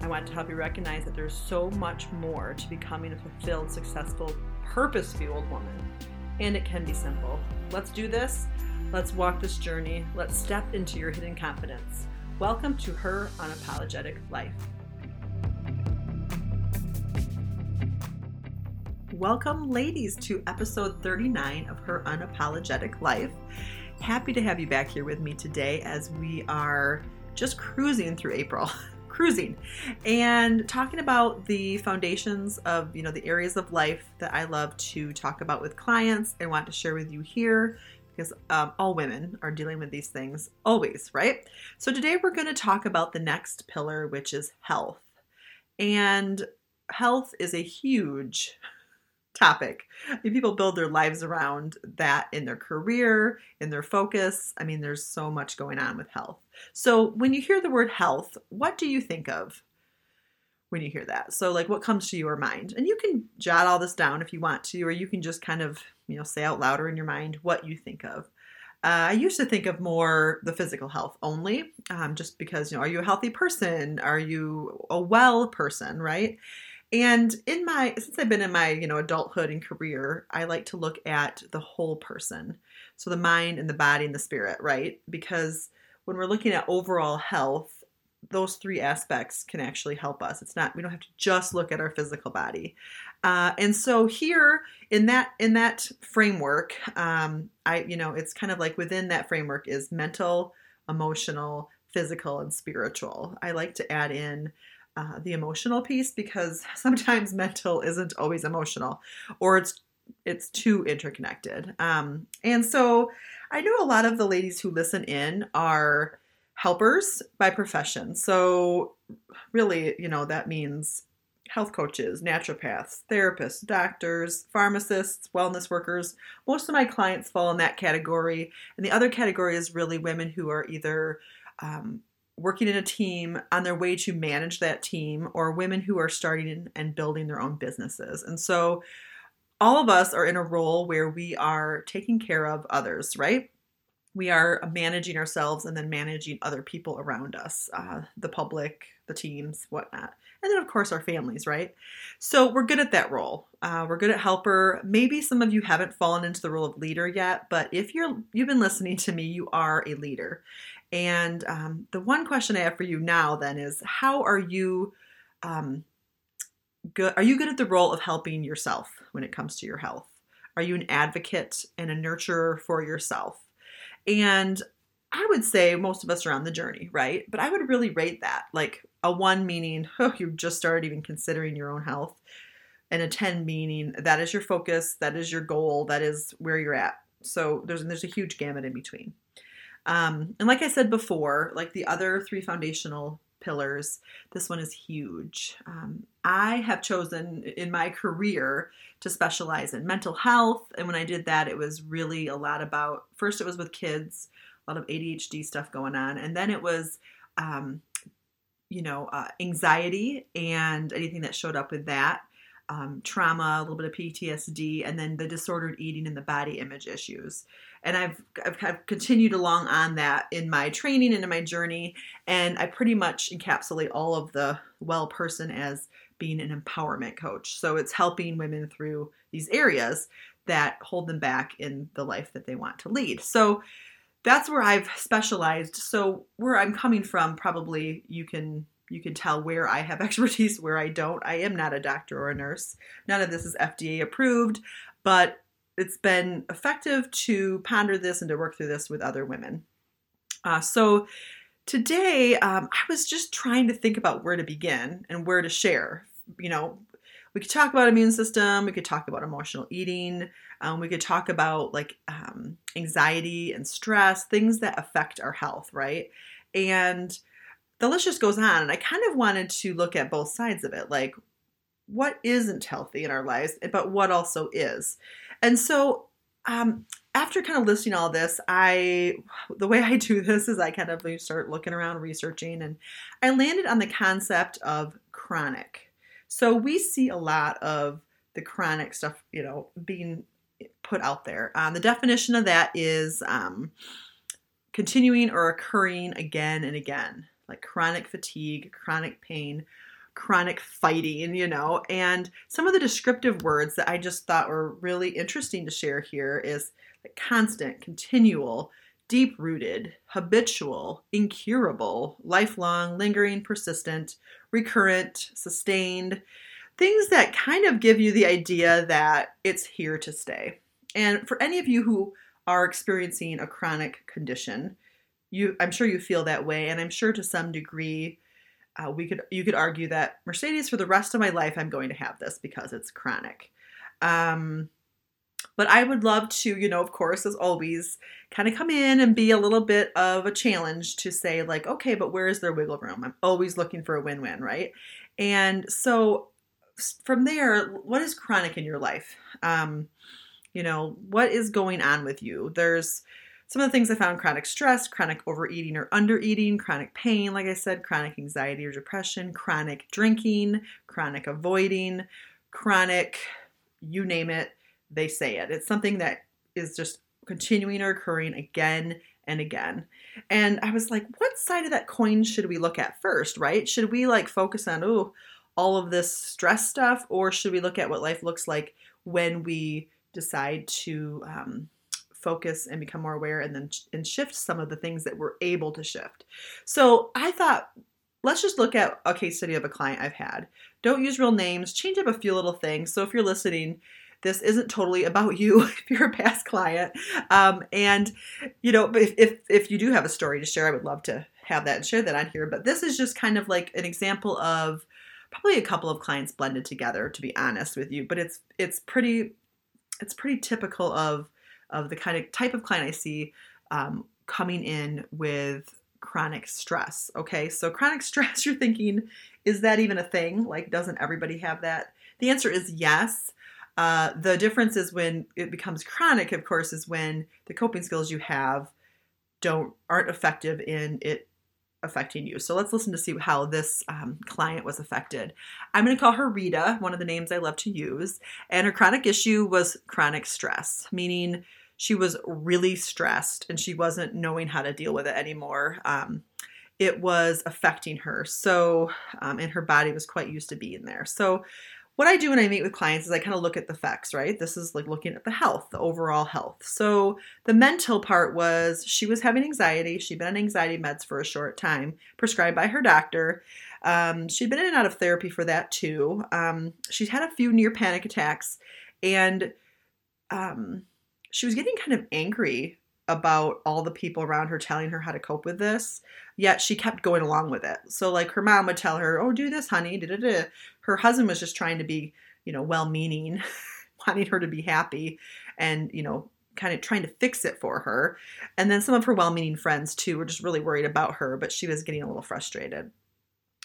I want to help you recognize that there's so much more to becoming a fulfilled, successful, purpose fueled woman. And it can be simple. Let's do this. Let's walk this journey. Let's step into your hidden confidence. Welcome to Her Unapologetic Life. Welcome, ladies, to episode 39 of Her Unapologetic Life. Happy to have you back here with me today as we are just cruising through April. cruising. And talking about the foundations of you know the areas of life that i love to talk about with clients and want to share with you here because um, all women are dealing with these things always right? So today we're going to talk about the next pillar which is health. And health is a huge topic. people build their lives around that in their career, in their focus. I mean, there's so much going on with health. So, when you hear the word health, what do you think of when you hear that? So, like, what comes to your mind? And you can jot all this down if you want to, or you can just kind of, you know, say out louder in your mind what you think of. Uh, I used to think of more the physical health only, um, just because, you know, are you a healthy person? Are you a well person, right? And in my since I've been in my, you know, adulthood and career, I like to look at the whole person. So the mind and the body and the spirit, right? Because when we're looking at overall health, those three aspects can actually help us. It's not we don't have to just look at our physical body. Uh, and so here in that in that framework, um, I you know it's kind of like within that framework is mental, emotional, physical, and spiritual. I like to add in uh, the emotional piece because sometimes mental isn't always emotional or it's it's too interconnected. Um, and so i know a lot of the ladies who listen in are helpers by profession. So really you know that means health coaches naturopaths therapists doctors pharmacists wellness workers. Most of my clients fall in that category. And the other category is really women who are either um, working in a team on their way to manage that team or women who are starting and building their own businesses. And so all of us are in a role where we are taking care of others, right? We are managing ourselves and then managing other people around us, uh, the public, the teams, whatnot. And then, of course, our families, right? So we're good at that role. Uh, we're good at helper. Maybe some of you haven't fallen into the role of leader yet, but if you're you've been listening to me, you are a leader. And um, the one question I have for you now then is how are you um, good? Are you good at the role of helping yourself when it comes to your health? Are you an advocate and a nurturer for yourself? And I would say most of us are on the journey, right? But I would really rate that like a one meaning, oh, you just started even considering your own health, and a 10 meaning that is your focus, that is your goal, that is where you're at. So there's there's a huge gamut in between. Um, and like I said before, like the other three foundational pillars, this one is huge. Um, I have chosen in my career to specialize in mental health. And when I did that, it was really a lot about first, it was with kids, a lot of ADHD stuff going on. And then it was, um, you know, uh, anxiety and anything that showed up with that. Um, trauma, a little bit of PTSD, and then the disordered eating and the body image issues and I've, I've of continued along on that in my training and in my journey. And I pretty much encapsulate all of the well person as being an empowerment coach. So it's helping women through these areas that hold them back in the life that they want to lead. So that's where I've specialized. So where I'm coming from, probably you can you can tell where I have expertise, where I don't. I am not a doctor or a nurse. None of this is FDA approved, but it's been effective to ponder this and to work through this with other women. Uh, so today, um, I was just trying to think about where to begin and where to share. You know, we could talk about immune system, we could talk about emotional eating, um, we could talk about like um, anxiety and stress, things that affect our health, right? And the list just goes on. And I kind of wanted to look at both sides of it. Like, what isn't healthy in our lives, but what also is. And so um, after kind of listing all this, I the way I do this is I kind of start looking around, researching, and I landed on the concept of chronic. So we see a lot of the chronic stuff, you know, being put out there. Um, the definition of that is um, continuing or occurring again and again, like chronic fatigue, chronic pain, chronic fighting, you know. And some of the descriptive words that I just thought were really interesting to share here is like constant, continual, deep rooted, habitual, incurable, lifelong, lingering, persistent, recurrent, sustained. Things that kind of give you the idea that it's here to stay. And for any of you who are experiencing a chronic condition, you I'm sure you feel that way and I'm sure to some degree uh, we could you could argue that Mercedes for the rest of my life I'm going to have this because it's chronic. Um, but I would love to, you know, of course, as always, kind of come in and be a little bit of a challenge to say, like, okay, but where is there wiggle room? I'm always looking for a win win, right? And so from there, what is chronic in your life? Um, you know, what is going on with you? There's some of the things I found chronic stress, chronic overeating or undereating, chronic pain, like I said, chronic anxiety or depression, chronic drinking, chronic avoiding, chronic, you name it, they say it. It's something that is just continuing or occurring again and again. And I was like, what side of that coin should we look at first, right? Should we like focus on, oh, all of this stress stuff, or should we look at what life looks like when we decide to um, focus and become more aware and then and shift some of the things that we're able to shift. So I thought let's just look at a case study of a client I've had. Don't use real names, change up a few little things. So if you're listening, this isn't totally about you if you're a past client. Um, and you know, if, if if you do have a story to share, I would love to have that and share that on here. But this is just kind of like an example of probably a couple of clients blended together, to be honest with you. But it's it's pretty it's pretty typical of of the kind of type of client I see um, coming in with chronic stress. Okay, so chronic stress, you're thinking, is that even a thing? Like, doesn't everybody have that? The answer is yes. Uh, the difference is when it becomes chronic, of course, is when the coping skills you have don't aren't effective in it affecting you. So let's listen to see how this um, client was affected. I'm going to call her Rita, one of the names I love to use, and her chronic issue was chronic stress, meaning she was really stressed and she wasn't knowing how to deal with it anymore. Um, it was affecting her. So, um, and her body was quite used to being there. So, what I do when I meet with clients is I kind of look at the facts, right? This is like looking at the health, the overall health. So, the mental part was she was having anxiety. She'd been on anxiety meds for a short time, prescribed by her doctor. Um, she'd been in and out of therapy for that too. Um, she'd had a few near panic attacks, and um, she was getting kind of angry about all the people around her telling her how to cope with this, yet she kept going along with it. So, like, her mom would tell her, Oh, do this, honey. Da-da-da. Her husband was just trying to be, you know, well meaning, wanting her to be happy and, you know, kind of trying to fix it for her. And then some of her well meaning friends, too, were just really worried about her, but she was getting a little frustrated.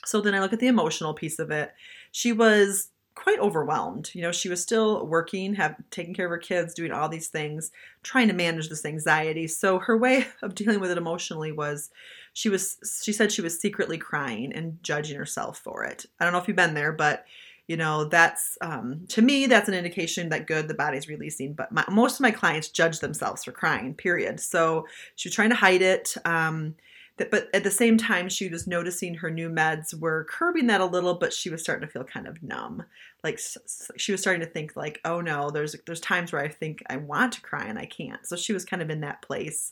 So then I look at the emotional piece of it. She was quite overwhelmed. You know, she was still working, have taking care of her kids, doing all these things, trying to manage this anxiety. So her way of dealing with it emotionally was she was she said she was secretly crying and judging herself for it. I don't know if you've been there, but you know that's um, to me that's an indication that good the body's releasing but my, most of my clients judge themselves for crying period. So she was trying to hide it um, but at the same time she was noticing her new meds were curbing that a little but she was starting to feel kind of numb. Like she was starting to think like oh no there's there's times where i think i want to cry and i can't. So she was kind of in that place.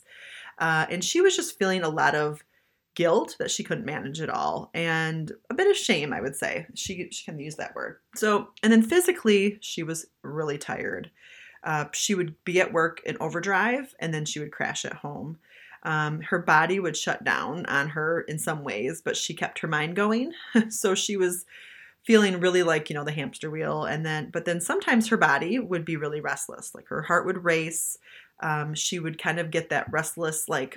Uh, and she was just feeling a lot of guilt that she couldn't manage it all and a bit of shame i would say she she can use that word so and then physically she was really tired uh, she would be at work in overdrive and then she would crash at home um, her body would shut down on her in some ways, but she kept her mind going. so she was feeling really like, you know, the hamster wheel. And then, but then sometimes her body would be really restless. Like her heart would race. Um, she would kind of get that restless, like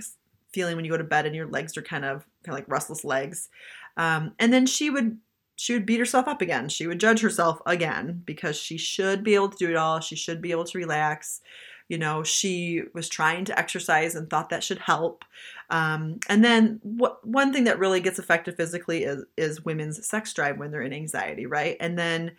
feeling when you go to bed and your legs are kind of, kind of like restless legs. Um, and then she would she would beat herself up again. She would judge herself again because she should be able to do it all. She should be able to relax. You know, she was trying to exercise and thought that should help. Um, and then what, one thing that really gets affected physically is, is women's sex drive when they're in anxiety, right? And then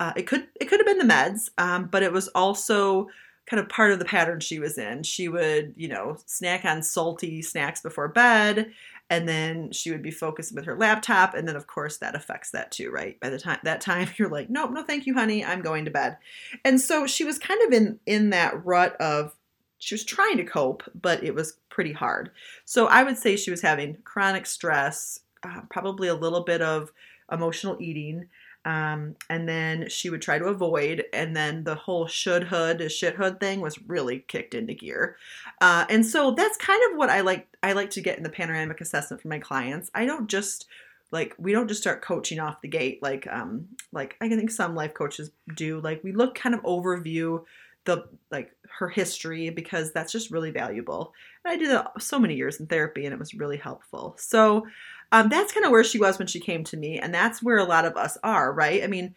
uh, it could it could have been the meds, um, but it was also kind of part of the pattern she was in. She would, you know, snack on salty snacks before bed and then she would be focused with her laptop and then of course that affects that too right? By the time that time you're like nope no thank you honey i'm going to bed. And so she was kind of in in that rut of she was trying to cope but it was pretty hard. So i would say she was having chronic stress uh, probably a little bit of emotional eating um, and then she would try to avoid, and then the whole should hood to shit hood thing was really kicked into gear. Uh, and so that's kind of what I like. I like to get in the panoramic assessment for my clients. I don't just like we don't just start coaching off the gate like um like I think some life coaches do. Like we look kind of overview the like her history because that's just really valuable. And I did that so many years in therapy, and it was really helpful. So um, that's kind of where she was when she came to me, and that's where a lot of us are, right? I mean,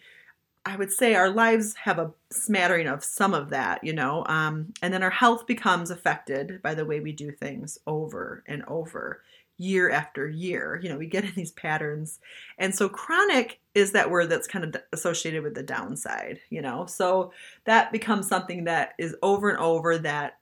I would say our lives have a smattering of some of that, you know, um, and then our health becomes affected by the way we do things over and over, year after year. You know, we get in these patterns, and so chronic is that word that's kind of associated with the downside, you know, so that becomes something that is over and over that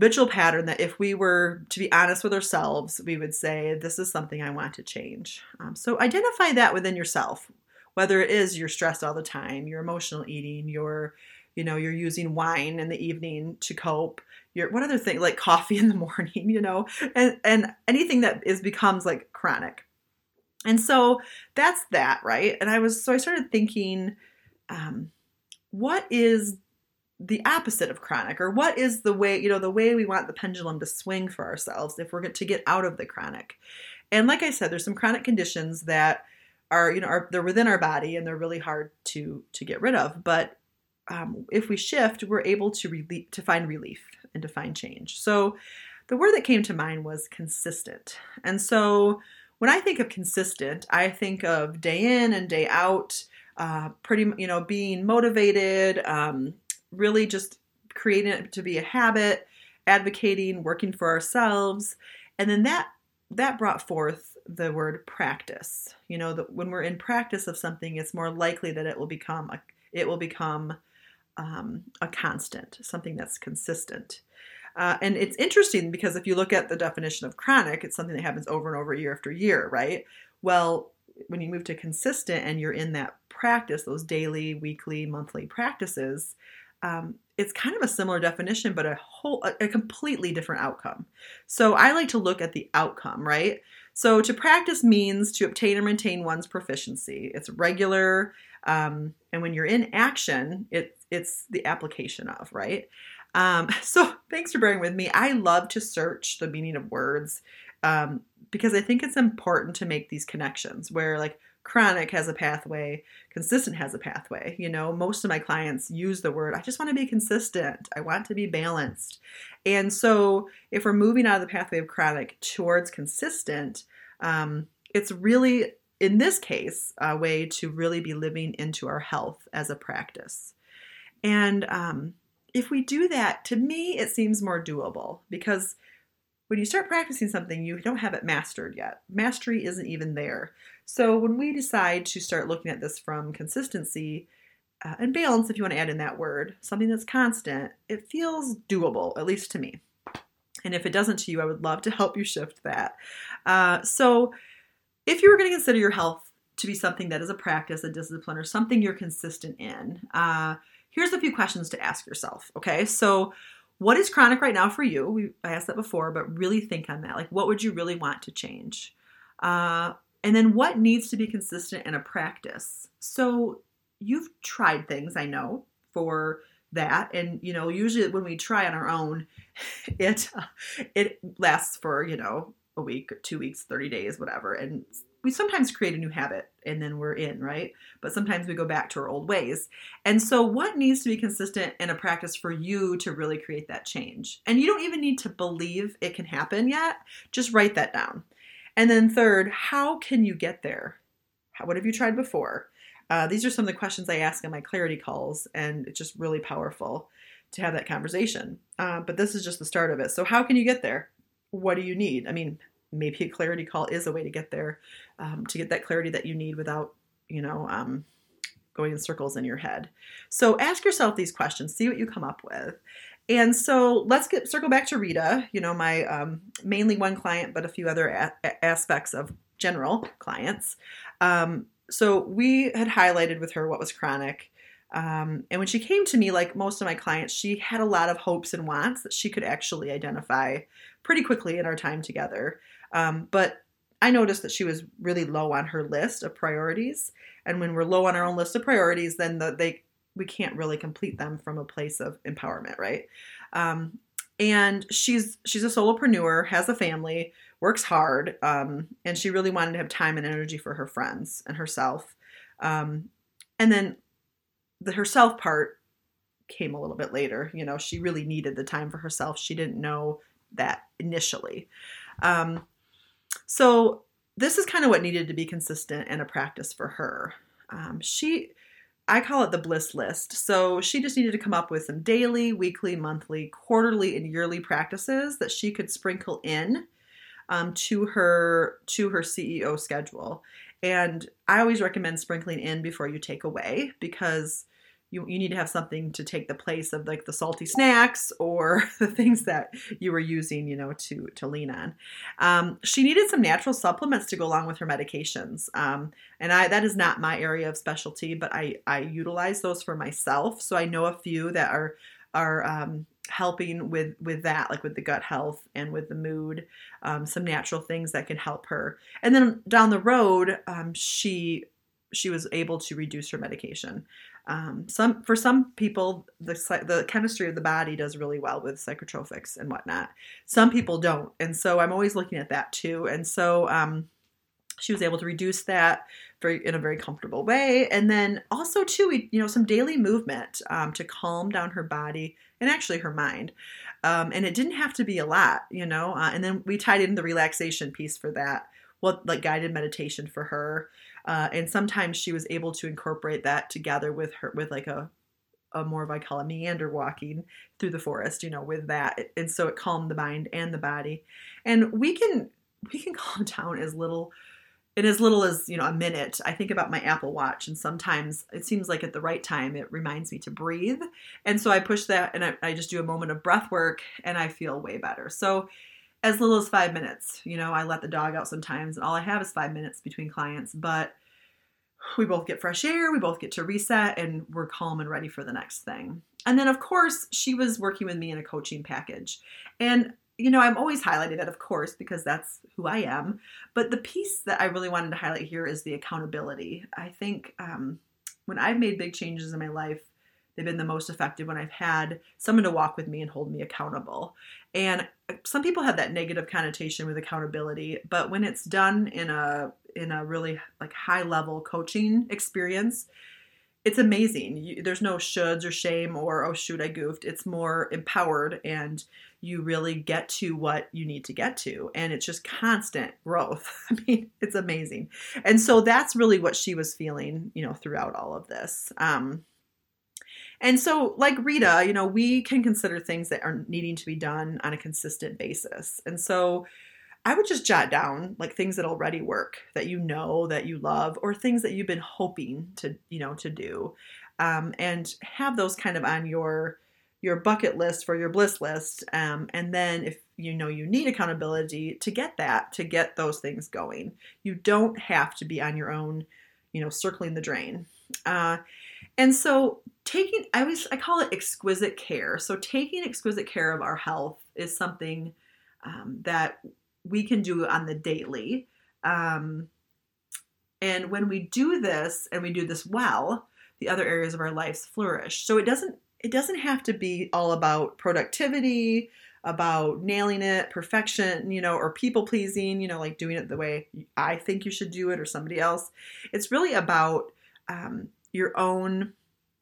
habitual pattern that if we were to be honest with ourselves, we would say, This is something I want to change. Um, so identify that within yourself, whether it is you're stressed all the time, you're emotional eating, you're you know you're using wine in the evening to cope you're what other thing like coffee in the morning you know and and anything that is becomes like chronic and so that's that right and i was so i started thinking um, what is the opposite of chronic or what is the way you know the way we want the pendulum to swing for ourselves if we're to get out of the chronic. And like i said there's some chronic conditions that are you know are they're within our body and they're really hard to to get rid of but um, if we shift we're able to relief to find relief and to find change. So the word that came to mind was consistent. And so when i think of consistent i think of day in and day out uh, pretty you know being motivated um, really just creating it to be a habit, advocating, working for ourselves. And then that that brought forth the word practice. You know, that when we're in practice of something, it's more likely that it will become a it will become um, a constant, something that's consistent. Uh, and it's interesting because if you look at the definition of chronic, it's something that happens over and over year after year, right? Well, when you move to consistent and you're in that practice, those daily, weekly, monthly practices, um, it's kind of a similar definition, but a whole, a, a completely different outcome. So I like to look at the outcome, right? So to practice means to obtain or maintain one's proficiency. It's regular, um, and when you're in action, it, it's the application of, right? Um, so thanks for bearing with me. I love to search the meaning of words um, because I think it's important to make these connections where, like, chronic has a pathway, consistent has a pathway. You know, most of my clients use the word, I just want to be consistent. I want to be balanced. And so if we're moving out of the pathway of chronic towards consistent, um, it's really, in this case, a way to really be living into our health as a practice. And um, if we do that, to me, it seems more doable because when you start practicing something, you don't have it mastered yet. Mastery isn't even there. So when we decide to start looking at this from consistency uh, and balance, if you want to add in that word, something that's constant, it feels doable, at least to me. And if it doesn't to you, I would love to help you shift that. Uh, so if you were going to consider your health to be something that is a practice, a discipline, or something you're consistent in, uh, here's a few questions to ask yourself. Okay, so what is chronic right now for you? We, I asked that before, but really think on that. Like, what would you really want to change? Uh, and then what needs to be consistent in a practice? So you've tried things, I know, for that and you know usually when we try on our own it it lasts for you know a week two weeks 30 days whatever and we sometimes create a new habit and then we're in, right? But sometimes we go back to our old ways. And so, what needs to be consistent in a practice for you to really create that change? And you don't even need to believe it can happen yet, just write that down. And then, third, how can you get there? What have you tried before? Uh, these are some of the questions I ask in my clarity calls, and it's just really powerful to have that conversation. Uh, but this is just the start of it. So, how can you get there? What do you need? I mean, maybe a clarity call is a way to get there, um, to get that clarity that you need without, you know, um, going in circles in your head. So, ask yourself these questions, see what you come up with. And so let's get circle back to Rita, you know, my um, mainly one client, but a few other a- aspects of general clients. Um, so we had highlighted with her what was chronic. Um, and when she came to me, like most of my clients, she had a lot of hopes and wants that she could actually identify pretty quickly in our time together. Um, but I noticed that she was really low on her list of priorities. And when we're low on our own list of priorities, then the, they we can't really complete them from a place of empowerment, right? Um, and she's she's a solopreneur, has a family, works hard, um, and she really wanted to have time and energy for her friends and herself. Um, and then the herself part came a little bit later. You know, she really needed the time for herself. She didn't know that initially. Um, so this is kind of what needed to be consistent and a practice for her. Um, she I call it the bliss list. So she just needed to come up with some daily, weekly, monthly, quarterly, and yearly practices that she could sprinkle in um, to her to her CEO schedule. And I always recommend sprinkling in before you take away because you, you need to have something to take the place of like the salty snacks or the things that you were using you know to to lean on. Um, she needed some natural supplements to go along with her medications um, and i that is not my area of specialty but i i utilize those for myself. So i know a few that are are um, helping with with that like with the gut health and with the mood um, some natural things that can help her. And then down the road um, she she was able to reduce her medication um, some for some people, the the chemistry of the body does really well with psychotropics and whatnot. Some people don't, and so I'm always looking at that too. And so um, she was able to reduce that very in a very comfortable way, and then also too, we you know, some daily movement um, to calm down her body and actually her mind. Um, and it didn't have to be a lot, you know. Uh, and then we tied in the relaxation piece for that, what like guided meditation for her uh, and sometimes she was able to incorporate that together with her with like a a more of I call a meander walking through the forest, you know, with that, and so it calmed the mind and the body, and we can we can calm down as little in as little as you know a minute. I think about my apple watch and sometimes it seems like at the right time it reminds me to breathe. And so i push that and i, I just do a moment of breath work and i feel way better. So as little as five minutes. You know, I let the dog out sometimes, and all I have is five minutes between clients, but we both get fresh air, we both get to reset, and we're calm and ready for the next thing. And then, of course, she was working with me in a coaching package. And, you know, I'm always highlighting that, of course, because that's who I am. But the piece that I really wanted to highlight here is the accountability. I think um, when I've made big changes in my life, They've been the most effective when I've had someone to walk with me and hold me accountable. And some people have that negative connotation with accountability, but when it's done in a in a really like high level coaching experience, it's amazing. You, there's no shoulds or shame or oh shoot I goofed. It's more empowered and you really get to what you need to get to and it's just constant growth. I mean, it's amazing. And so that's really what she was feeling, you know, throughout all of this. Um, and so, like Rita, you know, we can consider things that are needing to be done on a consistent basis. And so, I would just jot down like things that already work that you know that you love, or things that you've been hoping to, you know, to do, um, and have those kind of on your your bucket list for your bliss list. Um, and then if you know you need accountability to get that, to get those things going, you don't have to be on your own, you know, circling the drain. Uh, and so taking I always I call it exquisite care. So taking exquisite care of our health is something um, that we can do on the daily. Um, and when we do this and we do this well, the other areas of our lives flourish. So it doesn't it doesn't have to be all about productivity, about nailing it, perfection, you know, or people pleasing, you know, like doing it the way I think you should do it or somebody else. It's really about um, your own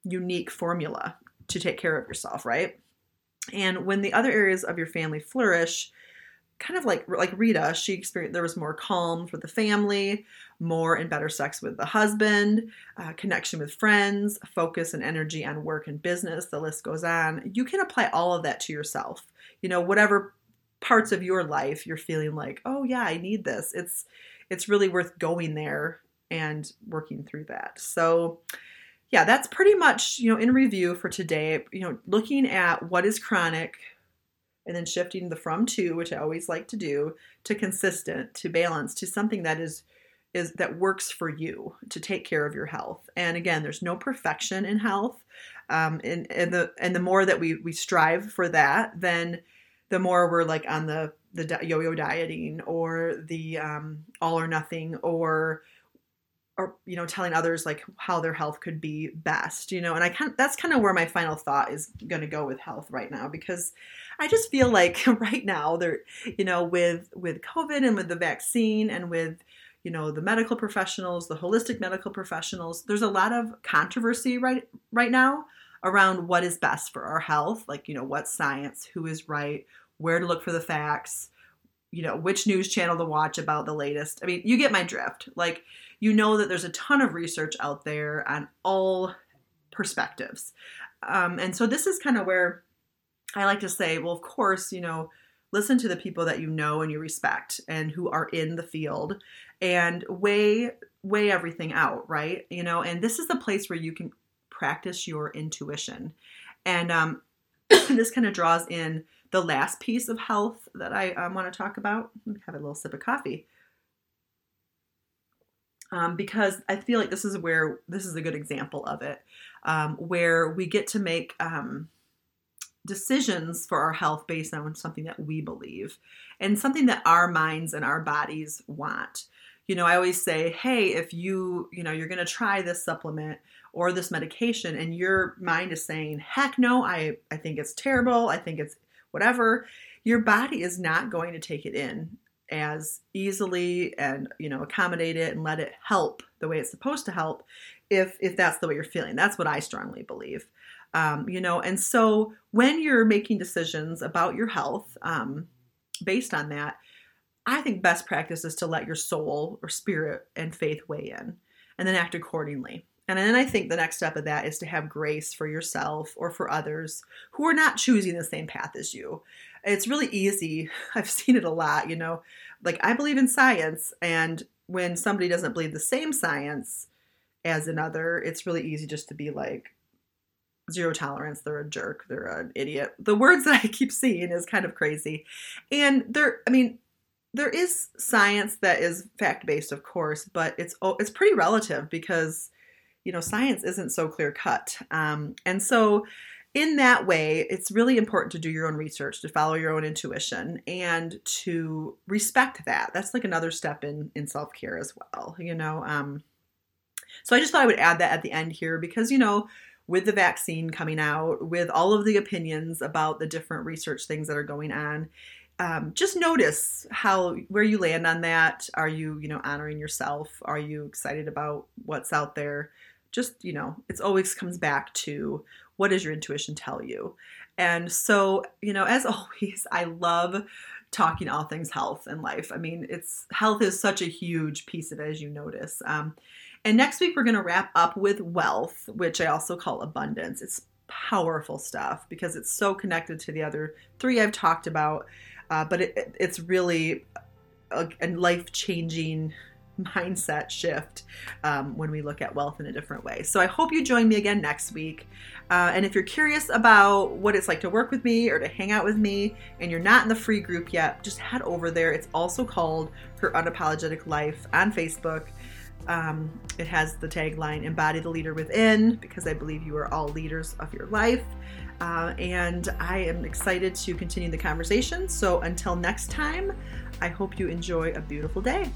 unique formula to take care of yourself, right? And when the other areas of your family flourish, kind of like like Rita, she experienced there was more calm for the family, more and better sex with the husband, uh, connection with friends, focus and energy on work and business. The list goes on. You can apply all of that to yourself. You know, whatever parts of your life you're feeling like, oh yeah, I need this. It's it's really worth going there and working through that. So yeah, that's pretty much, you know, in review for today, you know, looking at what is chronic and then shifting the from to, which I always like to do, to consistent, to balance, to something that is is that works for you to take care of your health. And again, there's no perfection in health. Um, and, and the and the more that we we strive for that, then the more we're like on the the yo-yo dieting or the um, all or nothing or or you know telling others like how their health could be best you know and i kind that's kind of where my final thought is going to go with health right now because i just feel like right now there you know with with covid and with the vaccine and with you know the medical professionals the holistic medical professionals there's a lot of controversy right right now around what is best for our health like you know what science who is right where to look for the facts you know which news channel to watch about the latest. I mean you get my drift. Like you know that there's a ton of research out there on all perspectives um, and so this is kind of where i like to say well of course you know listen to the people that you know and you respect and who are in the field and weigh weigh everything out right you know and this is the place where you can practice your intuition and um, this kind of draws in the last piece of health that I um, want to talk about. Have a little sip of coffee. Um, because I feel like this is where this is a good example of it, um, where we get to make um, decisions for our health based on something that we believe and something that our minds and our bodies want. You know, I always say, hey, if you, you know, you're going to try this supplement or this medication and your mind is saying, heck no, I, I think it's terrible. I think it's whatever, your body is not going to take it in as easily and you know accommodate it and let it help the way it's supposed to help if if that's the way you're feeling. That's what i strongly believe. Um, you know and so when you're making decisions about your health um, based on that i think best practice is to let your soul or spirit and faith weigh in and then act accordingly. And then I think the next step of that is to have grace for yourself or for others who are not choosing the same path as you. It's really easy. I've seen it a lot, you know. Like I believe in science and when somebody doesn't believe the same science as another, it's really easy just to be like zero tolerance, they're a jerk, they're an idiot. The words that I keep seeing is kind of crazy. And there I mean, there is science that is fact based, of course, but it's it's pretty relative because you know, science isn't so clear cut. Um, and so, in that way, it's really important to do your own research, to follow your own intuition, and to respect that. That's like another step in in self care as well. You know, um, so I just thought I would add that at the end here because you know, with the vaccine coming out, with all of the opinions about the different research things that are going on. Um, just notice how where you land on that. Are you, you know, honoring yourself? Are you excited about what's out there? just, you know, it's always comes back to what does your intuition tell you? And so, you know, as always, I love talking all things health and life. I mean, it's health is such a huge piece of it, as you notice. Um, and next week, we're going to wrap up with wealth, which I also call abundance. It's powerful stuff because it's so connected to the other three I've talked about. Uh, but it, it's really a, a life changing mindset shift um, when we look at wealth in a different way. So I hope you join me again next week. Uh, and if you're curious about what it's like to work with me or to hang out with me, and you're not in the free group yet, just head over there. It's also called Her Unapologetic Life on Facebook. Um, it has the tagline Embody the Leader Within because I believe you are all leaders of your life. Uh, and I am excited to continue the conversation. So until next time, I hope you enjoy a beautiful day.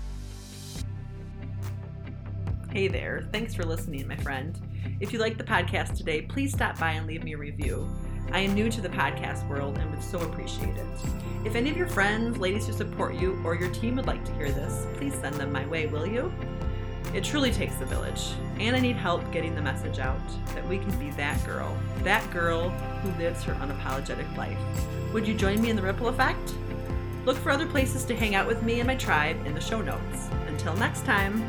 Hey there, thanks for listening, my friend. If you like the podcast today, please stop by and leave me a review. I am new to the podcast world and would so appreciate it. If any of your friends, ladies who support you, or your team would like to hear this, please send them my way, will you? It truly takes a village, and I need help getting the message out that we can be that girl, that girl who lives her unapologetic life. Would you join me in the ripple effect? Look for other places to hang out with me and my tribe in the show notes. Until next time.